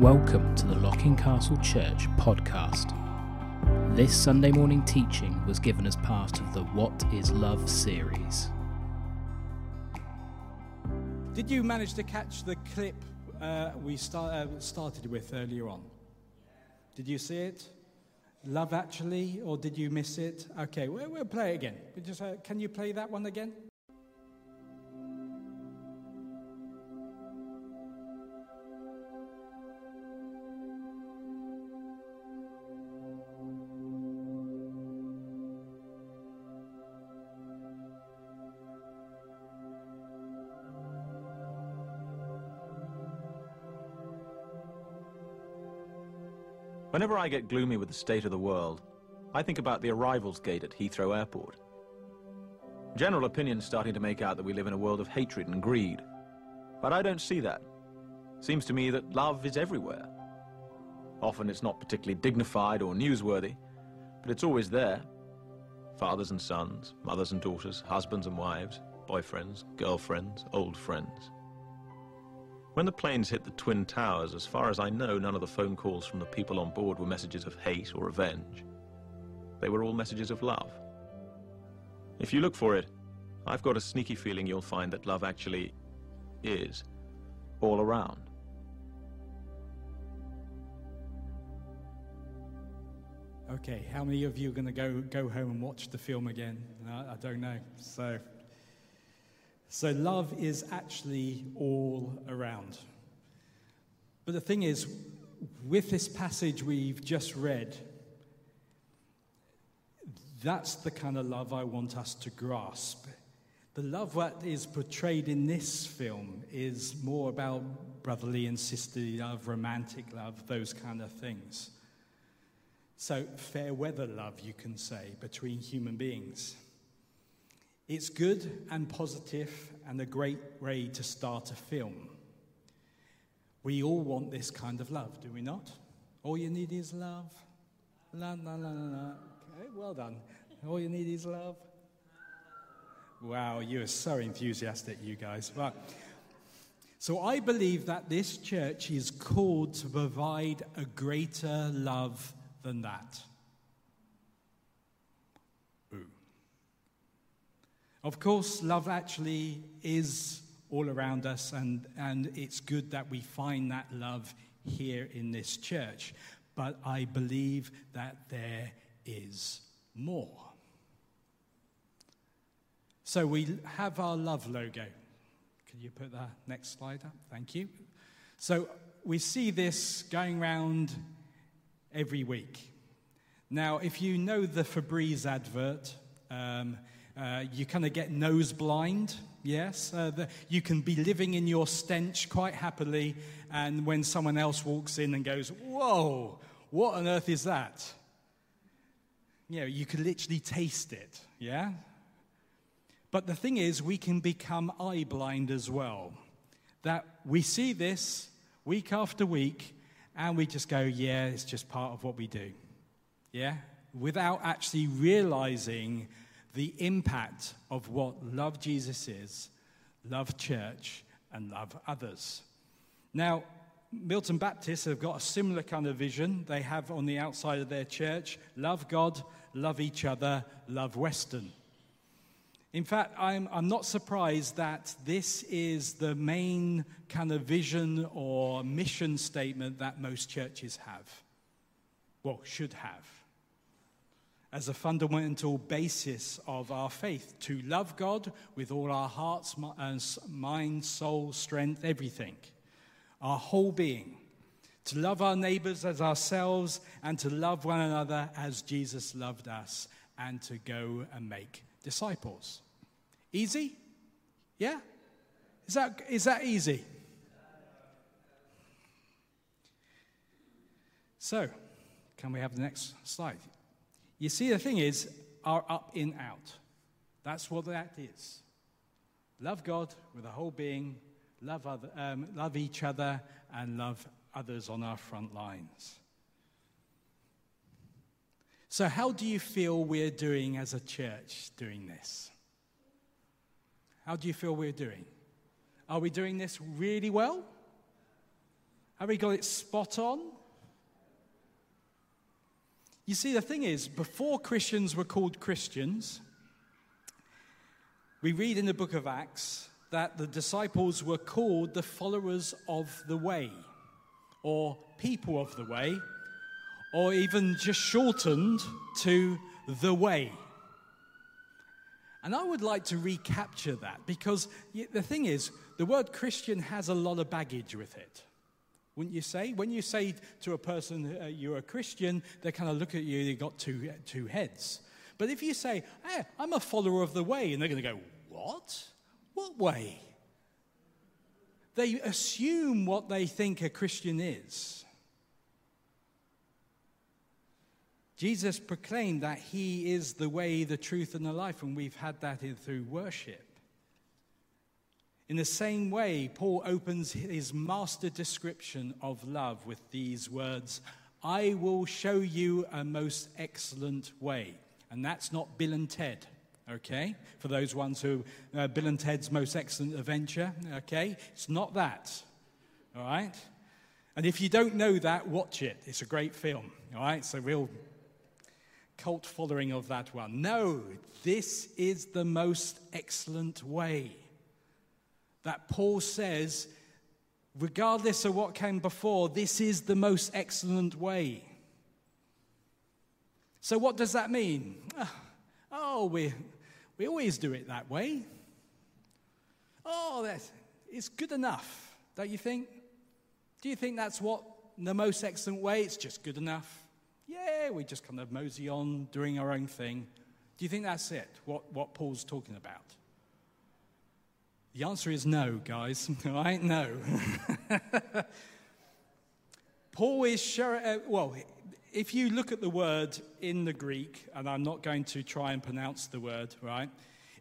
Welcome to the Locking Castle Church podcast. This Sunday morning teaching was given as part of the What is Love series. Did you manage to catch the clip uh, we start, uh, started with earlier on? Did you see it? Love Actually, or did you miss it? Okay, we'll, we'll play it again. Just, uh, can you play that one again? Whenever I get gloomy with the state of the world, I think about the arrivals gate at Heathrow Airport. General opinion's starting to make out that we live in a world of hatred and greed. But I don't see that. Seems to me that love is everywhere. Often it's not particularly dignified or newsworthy, but it's always there. Fathers and sons, mothers and daughters, husbands and wives, boyfriends, girlfriends, old friends. When the planes hit the Twin Towers, as far as I know, none of the phone calls from the people on board were messages of hate or revenge. They were all messages of love. If you look for it, I've got a sneaky feeling you'll find that love actually is all around. Okay, how many of you are going to go, go home and watch the film again? I don't know. So. So love is actually all around. But the thing is, with this passage we've just read, that's the kind of love I want us to grasp. The love that is portrayed in this film is more about brotherly and sisterly love, romantic love, those kind of things. So, fair weather love, you can say, between human beings. It's good and positive and a great way to start a film. We all want this kind of love, do we not? All you need is love. La, la, la, la, la. Okay, well done. All you need is love. Wow, you are so enthusiastic, you guys. Right. So I believe that this church is called to provide a greater love than that. Of course, love actually is all around us, and, and it's good that we find that love here in this church. But I believe that there is more. So we have our love logo. Can you put the next slide up? Thank you. So we see this going around every week. Now, if you know the Febreze advert, um, uh, you kind of get nose blind, yes? Uh, the, you can be living in your stench quite happily, and when someone else walks in and goes, Whoa, what on earth is that? You know, you can literally taste it, yeah? But the thing is, we can become eye blind as well. That we see this week after week, and we just go, Yeah, it's just part of what we do, yeah? Without actually realizing the impact of what love Jesus is, love church, and love others. Now, Milton Baptists have got a similar kind of vision. They have on the outside of their church love God, love each other, love Weston. In fact, I'm, I'm not surprised that this is the main kind of vision or mission statement that most churches have. Well, should have as a fundamental basis of our faith to love God with all our hearts, uh, mind, soul, strength, everything, our whole being. To love our neighbors as ourselves and to love one another as Jesus loved us and to go and make disciples. Easy? Yeah? Is that, is that easy? So, can we have the next slide? You see, the thing is, our up in out. That's what that is. Love God with a whole being, love, other, um, love each other, and love others on our front lines. So, how do you feel we're doing as a church doing this? How do you feel we're doing? Are we doing this really well? Have we got it spot on? You see, the thing is, before Christians were called Christians, we read in the book of Acts that the disciples were called the followers of the way, or people of the way, or even just shortened to the way. And I would like to recapture that because the thing is, the word Christian has a lot of baggage with it. Wouldn't you say? When you say to a person, uh, you're a Christian, they kind of look at you, they've got two, two heads. But if you say, hey, I'm a follower of the way, and they're going to go, what? What way? They assume what they think a Christian is. Jesus proclaimed that he is the way, the truth, and the life, and we've had that in through worship. In the same way, Paul opens his master description of love with these words I will show you a most excellent way. And that's not Bill and Ted, okay? For those ones who, uh, Bill and Ted's most excellent adventure, okay? It's not that, all right? And if you don't know that, watch it. It's a great film, all right? It's a real cult following of that one. No, this is the most excellent way that Paul says, regardless of what came before, this is the most excellent way. So, what does that mean? Oh, we, we always do it that way. Oh, that's, it's good enough, don't you think? Do you think that's what the most excellent way? It's just good enough. Yeah, we just kind of mosey on doing our own thing. Do you think that's it, what, what Paul's talking about? The answer is no, guys. All right? No. Paul is sure, uh, well, if you look at the word in the Greek, and I'm not going to try and pronounce the word, right?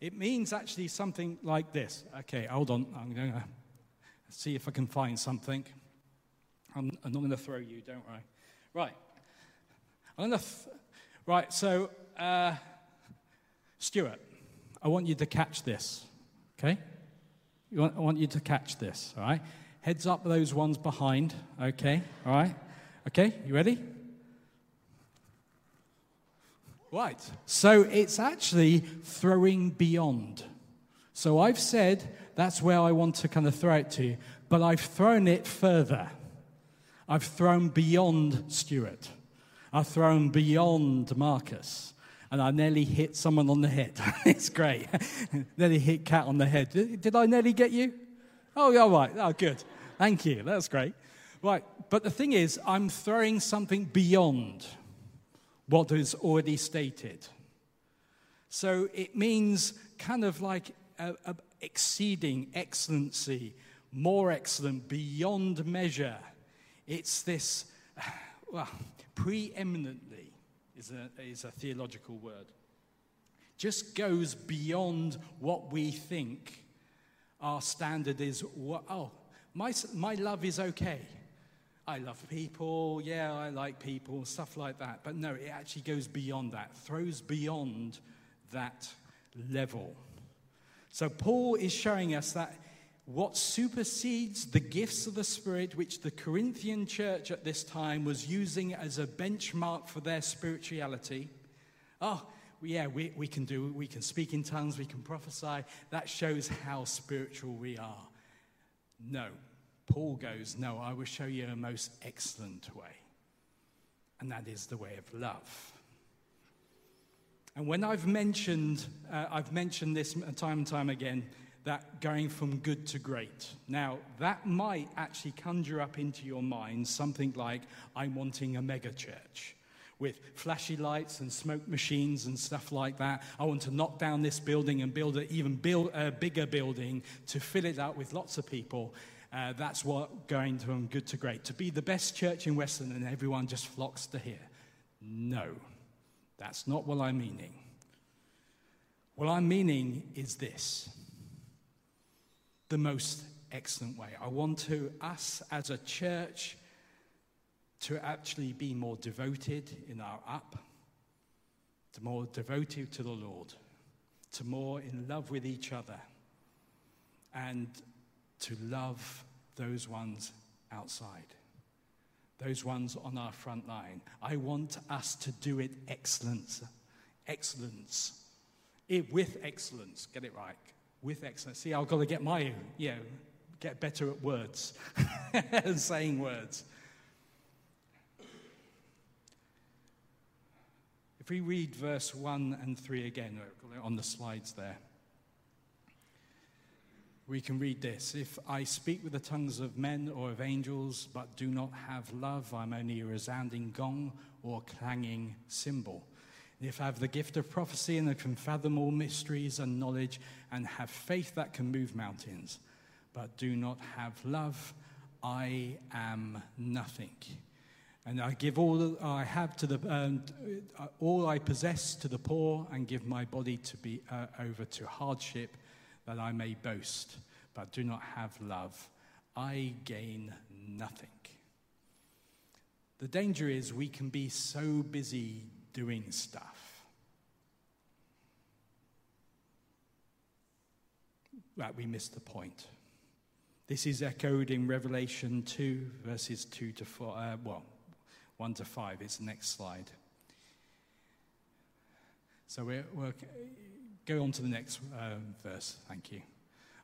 It means actually something like this. Okay, hold on. I'm going to see if I can find something. I'm, I'm not going to throw you, don't worry. Right. I'm going to. Th- right, so, uh, Stuart, I want you to catch this, okay? Want, I want you to catch this, all right? Heads up those ones behind, okay? All right? Okay, you ready? Right. So it's actually throwing beyond. So I've said that's where I want to kind of throw it to you, but I've thrown it further. I've thrown beyond Stuart. I've thrown beyond Marcus and I nearly hit someone on the head. it's great. nearly hit Cat on the head. Did, I nearly get you? Oh, yeah, all right. Oh, good. Thank you. That's great. Right. But the thing is, I'm throwing something beyond what is already stated. So it means kind of like a, a exceeding excellency, more excellent, beyond measure. It's this, well, preeminently is a, is a theological word. Just goes beyond what we think our standard is. Oh, my, my love is okay. I love people, yeah, I like people, stuff like that. But no, it actually goes beyond that, throws beyond that level. So Paul is showing us that what supersedes the gifts of the Spirit, which the Corinthian church at this time was using as a benchmark for their spirituality. Oh, yeah, we, we can do, we can speak in tongues, we can prophesy. That shows how spiritual we are. No. Paul goes, No, I will show you a most excellent way. And that is the way of love. And when I've mentioned, uh, I've mentioned this time and time again, that going from good to great. Now, that might actually conjure up into your mind something like, I'm wanting a mega church with flashy lights and smoke machines and stuff like that. I want to knock down this building and build an even build a bigger building to fill it up with lots of people. Uh, that's what going from good to great. To be the best church in Weston and everyone just flocks to here. No, that's not what I'm meaning. What I'm meaning is this the most excellent way. I want to, us as a church, to actually be more devoted in our up, to more devoted to the Lord, to more in love with each other, and to love those ones outside. those ones on our front line. I want us to do it excellence. Excellence. It, with excellence. Get it right. With excellence. See, I've got to get my, you know, get better at words and saying words. If we read verse 1 and 3 again on the slides there, we can read this If I speak with the tongues of men or of angels, but do not have love, I'm only a resounding gong or clanging cymbal. If I have the gift of prophecy and I can fathom all mysteries and knowledge and have faith that can move mountains, but do not have love, I am nothing. And I give all I have to the, uh, all I possess to the poor, and give my body to be uh, over to hardship, that I may boast. But do not have love, I gain nothing. The danger is we can be so busy doing stuff that we miss the point. This is echoed in Revelation 2, verses 2 to 4, uh, well, 1 to 5 is the next slide. So we'll, we'll go on to the next uh, verse. Thank you.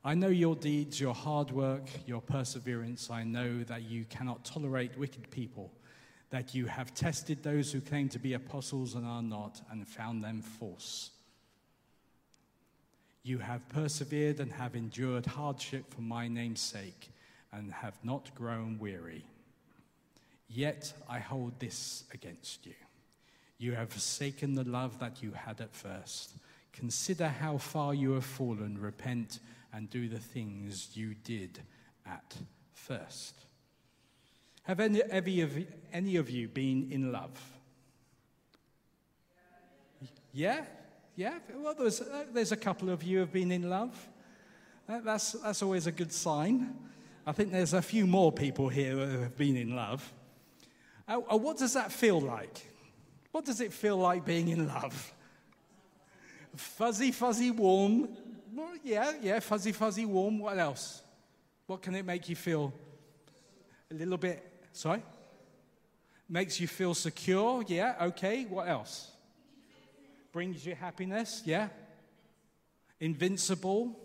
I know your deeds, your hard work, your perseverance. I know that you cannot tolerate wicked people, that you have tested those who claim to be apostles and are not, and found them false. You have persevered and have endured hardship for my name's sake, and have not grown weary. Yet I hold this against you. You have forsaken the love that you had at first. Consider how far you have fallen. Repent and do the things you did at first. Have any, any, of, any of you been in love? Yeah? Yeah? Well, there's, uh, there's a couple of you who have been in love. Uh, that's, that's always a good sign. I think there's a few more people here who have been in love. Uh, uh, what does that feel like? What does it feel like being in love? Fuzzy, fuzzy, warm. Well, yeah, yeah, fuzzy, fuzzy, warm. What else? What can it make you feel? A little bit, sorry? Makes you feel secure, yeah, okay. What else? Brings you happiness, yeah? Invincible.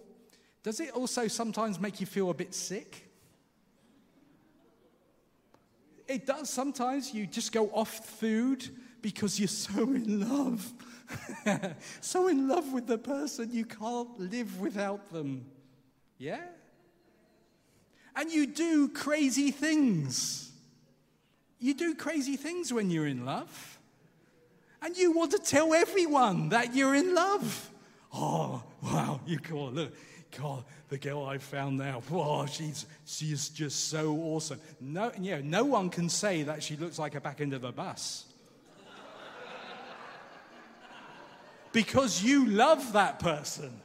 Does it also sometimes make you feel a bit sick? it does sometimes. You just go off food because you're so in love. so in love with the person, you can't live without them. Yeah? And you do crazy things. You do crazy things when you're in love. And you want to tell everyone that you're in love. Oh, wow, you call, oh, look, God, the girl I found now, wow, she's, she's just so awesome. No, know, no one can say that she looks like a back end of a bus. because you love that person.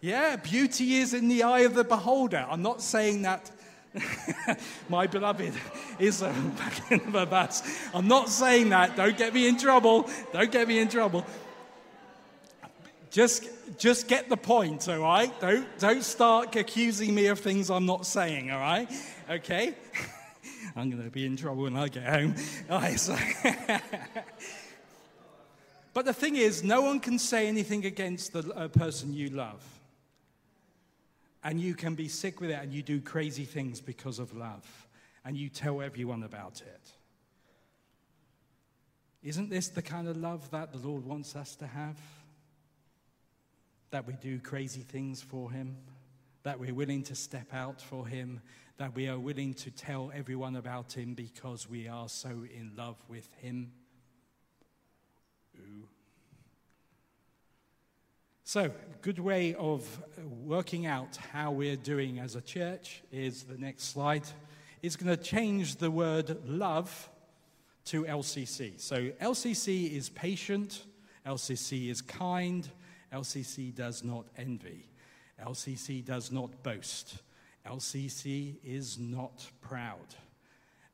Yeah, beauty is in the eye of the beholder. I'm not saying that my beloved is back of a bus. I'm not saying that. Don't get me in trouble. Don't get me in trouble. Just, just get the point, all right? Don't, don't start accusing me of things I'm not saying, all right? Okay? I'm going to be in trouble when I get home. All right, so but the thing is, no one can say anything against the uh, person you love. And you can be sick with it and you do crazy things because of love. And you tell everyone about it. Isn't this the kind of love that the Lord wants us to have? that we do crazy things for Him, that we're willing to step out for Him, that we are willing to tell everyone about Him because we are so in love with Him. So, good way of working out how we're doing as a church is the next slide. It's going to change the word love to LCC. So, LCC is patient, LCC is kind, LCC does not envy. LCC does not boast. LCC is not proud.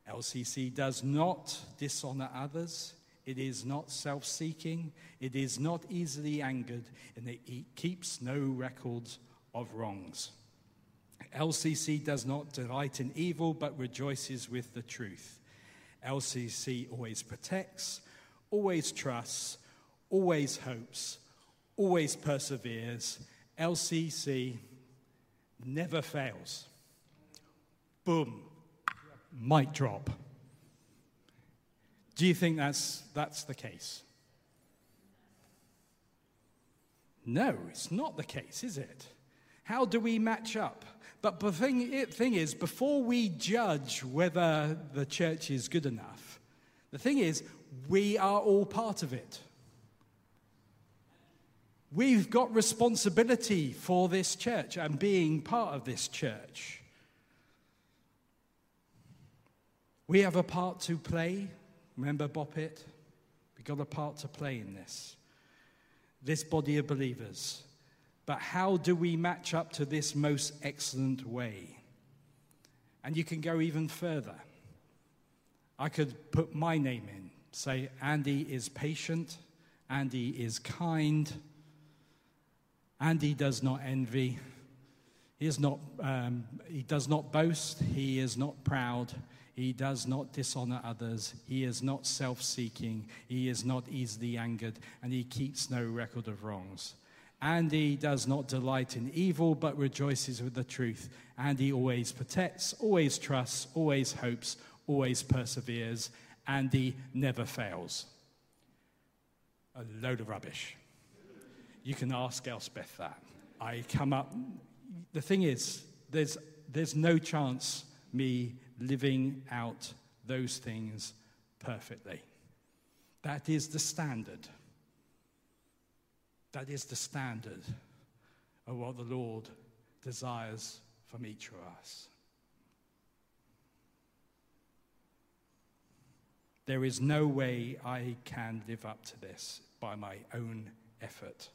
LCC does not dishonor others. It is not self seeking. It is not easily angered. And it keeps no records of wrongs. LCC does not delight in evil, but rejoices with the truth. LCC always protects, always trusts, always hopes, always perseveres. LCC never fails. Boom. Mic drop. Do you think that's, that's the case? No, it's not the case, is it? How do we match up? But the thing, thing is, before we judge whether the church is good enough, the thing is, we are all part of it. We've got responsibility for this church and being part of this church. We have a part to play. Remember Boppet? We've got a part to play in this. This body of believers. But how do we match up to this most excellent way? And you can go even further. I could put my name in, say, Andy is patient, Andy is kind, Andy does not envy, he, is not, um, he does not boast, he is not proud, he does not dishonor others. He is not self seeking. He is not easily angered. And he keeps no record of wrongs. And he does not delight in evil, but rejoices with the truth. And he always protects, always trusts, always hopes, always perseveres. And he never fails. A load of rubbish. You can ask Elspeth that. I come up. The thing is, there's, there's no chance me living out those things perfectly. That is the standard. That is the standard of what the Lord desires from each of us. There is no way I can live up to this by my own effort.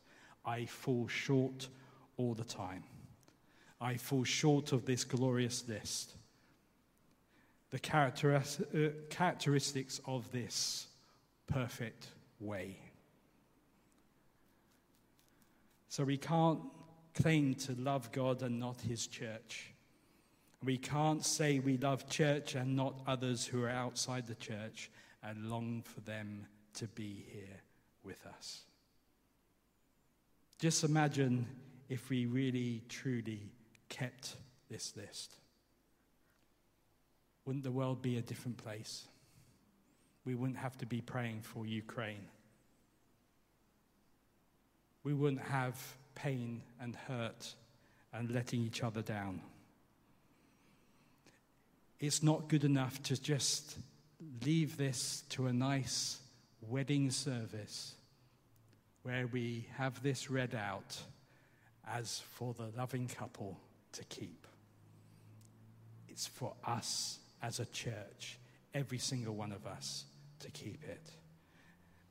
I fall short all the time. I fall short of this glorious list the uh, characteristics of this perfect way. So we can't claim to love God and not His church. We can't say we love church and not others who are outside the church and long for them to be here with us. Just imagine if we really, truly kept this list wouldn't the world be a different place? We wouldn't have to be praying for Ukraine. We wouldn't have pain and hurt and letting each other down. It's not good enough to just leave this to a nice wedding service where we have this read out as for the loving couple to keep. It's for us as a church, every single one of us, to keep it.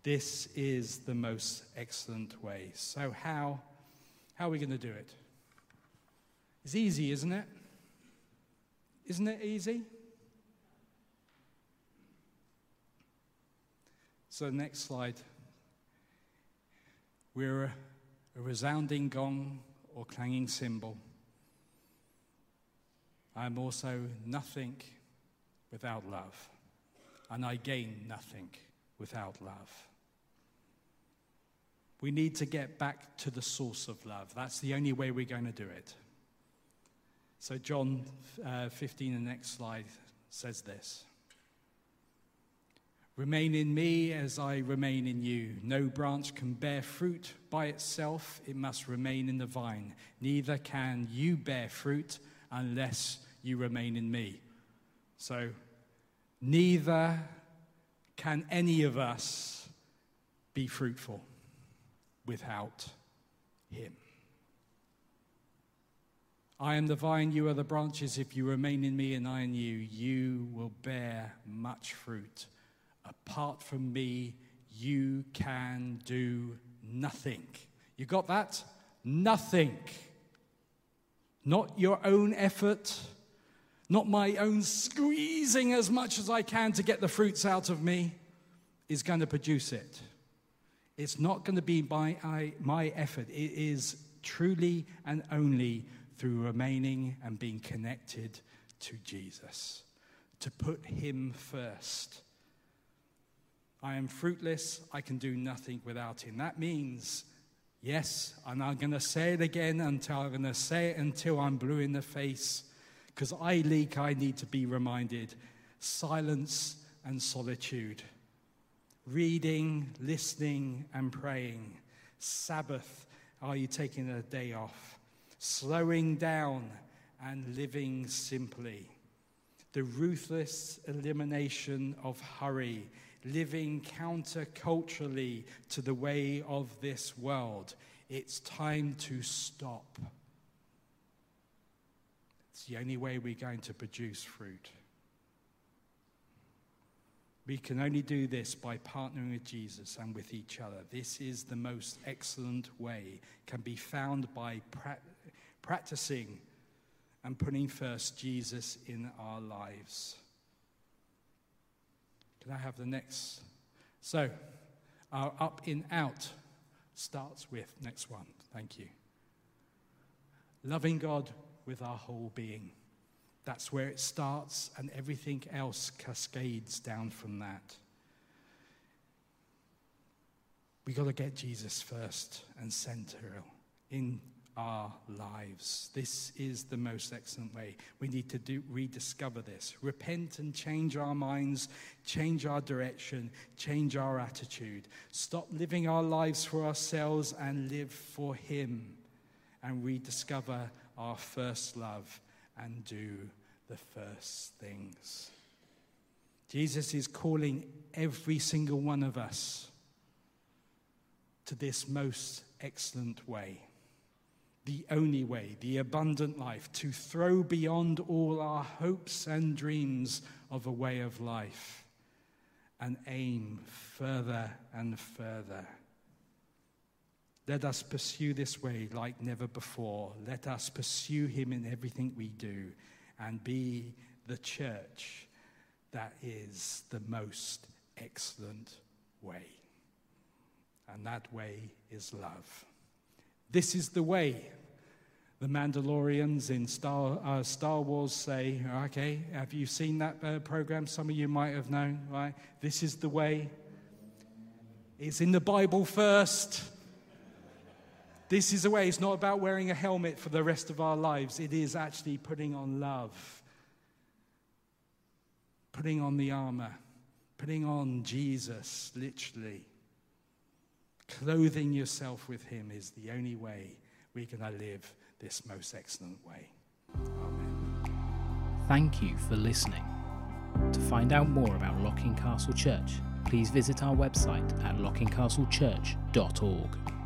This is the most excellent way. So, how, how are we going to do it? It's easy, isn't it? Isn't it easy? So, next slide. We're a, a resounding gong or clanging cymbal. I'm also nothing without love, and I gain nothing without love. We need to get back to the source of love. That's the only way we're going to do it. So, John uh, 15, the next slide, says this Remain in me as I remain in you. No branch can bear fruit by itself, it must remain in the vine. Neither can you bear fruit unless you remain in me. So, neither can any of us be fruitful without Him. I am the vine, you are the branches. If you remain in me and I in you, you will bear much fruit. Apart from me, you can do nothing. You got that? Nothing. Not your own effort not my own squeezing as much as I can to get the fruits out of me, is going to produce it. It's not going to be by I, my effort. It is truly and only through remaining and being connected to Jesus. to put Him first. I am fruitless. I can do nothing without Him. That means, yes, and I'm going to say it again until I'm going to say it until I'm blue in the face, because I leak, I need to be reminded silence and solitude, reading, listening, and praying, Sabbath, are you taking a day off? Slowing down and living simply. The ruthless elimination of hurry, living counterculturally to the way of this world. It's time to stop. It's the only way we're going to produce fruit. We can only do this by partnering with Jesus and with each other. This is the most excellent way, can be found by pra- practicing and putting first Jesus in our lives. Can I have the next? So, our up in out starts with next one. Thank you. Loving God with our whole being. That's where it starts, and everything else cascades down from that. We've got to get Jesus first and center in our lives. This is the most excellent way. We need to do, rediscover this. Repent and change our minds, change our direction, change our attitude. Stop living our lives for ourselves and live for Him. And rediscover our first love and do the first things. Jesus is calling every single one of us to this most excellent way the only way, the abundant life, to throw beyond all our hopes and dreams of a way of life and aim further and further. Let us pursue this way like never before. Let us pursue Him in everything we do and be the church that is the most excellent way. And that way is love. This is the way. The Mandalorians in Star, uh, Star Wars say, okay, have you seen that uh, program? Some of you might have known, right? This is the way. It's in the Bible first. This is the way. It's not about wearing a helmet for the rest of our lives, it is actually putting on love, putting on the armor, putting on Jesus, literally. Clothing yourself with Him is the only way we're going to live this most excellent way. Amen. Thank you for listening. To find out more about Locking Castle Church, please visit our website at lockingcastlechurch.org.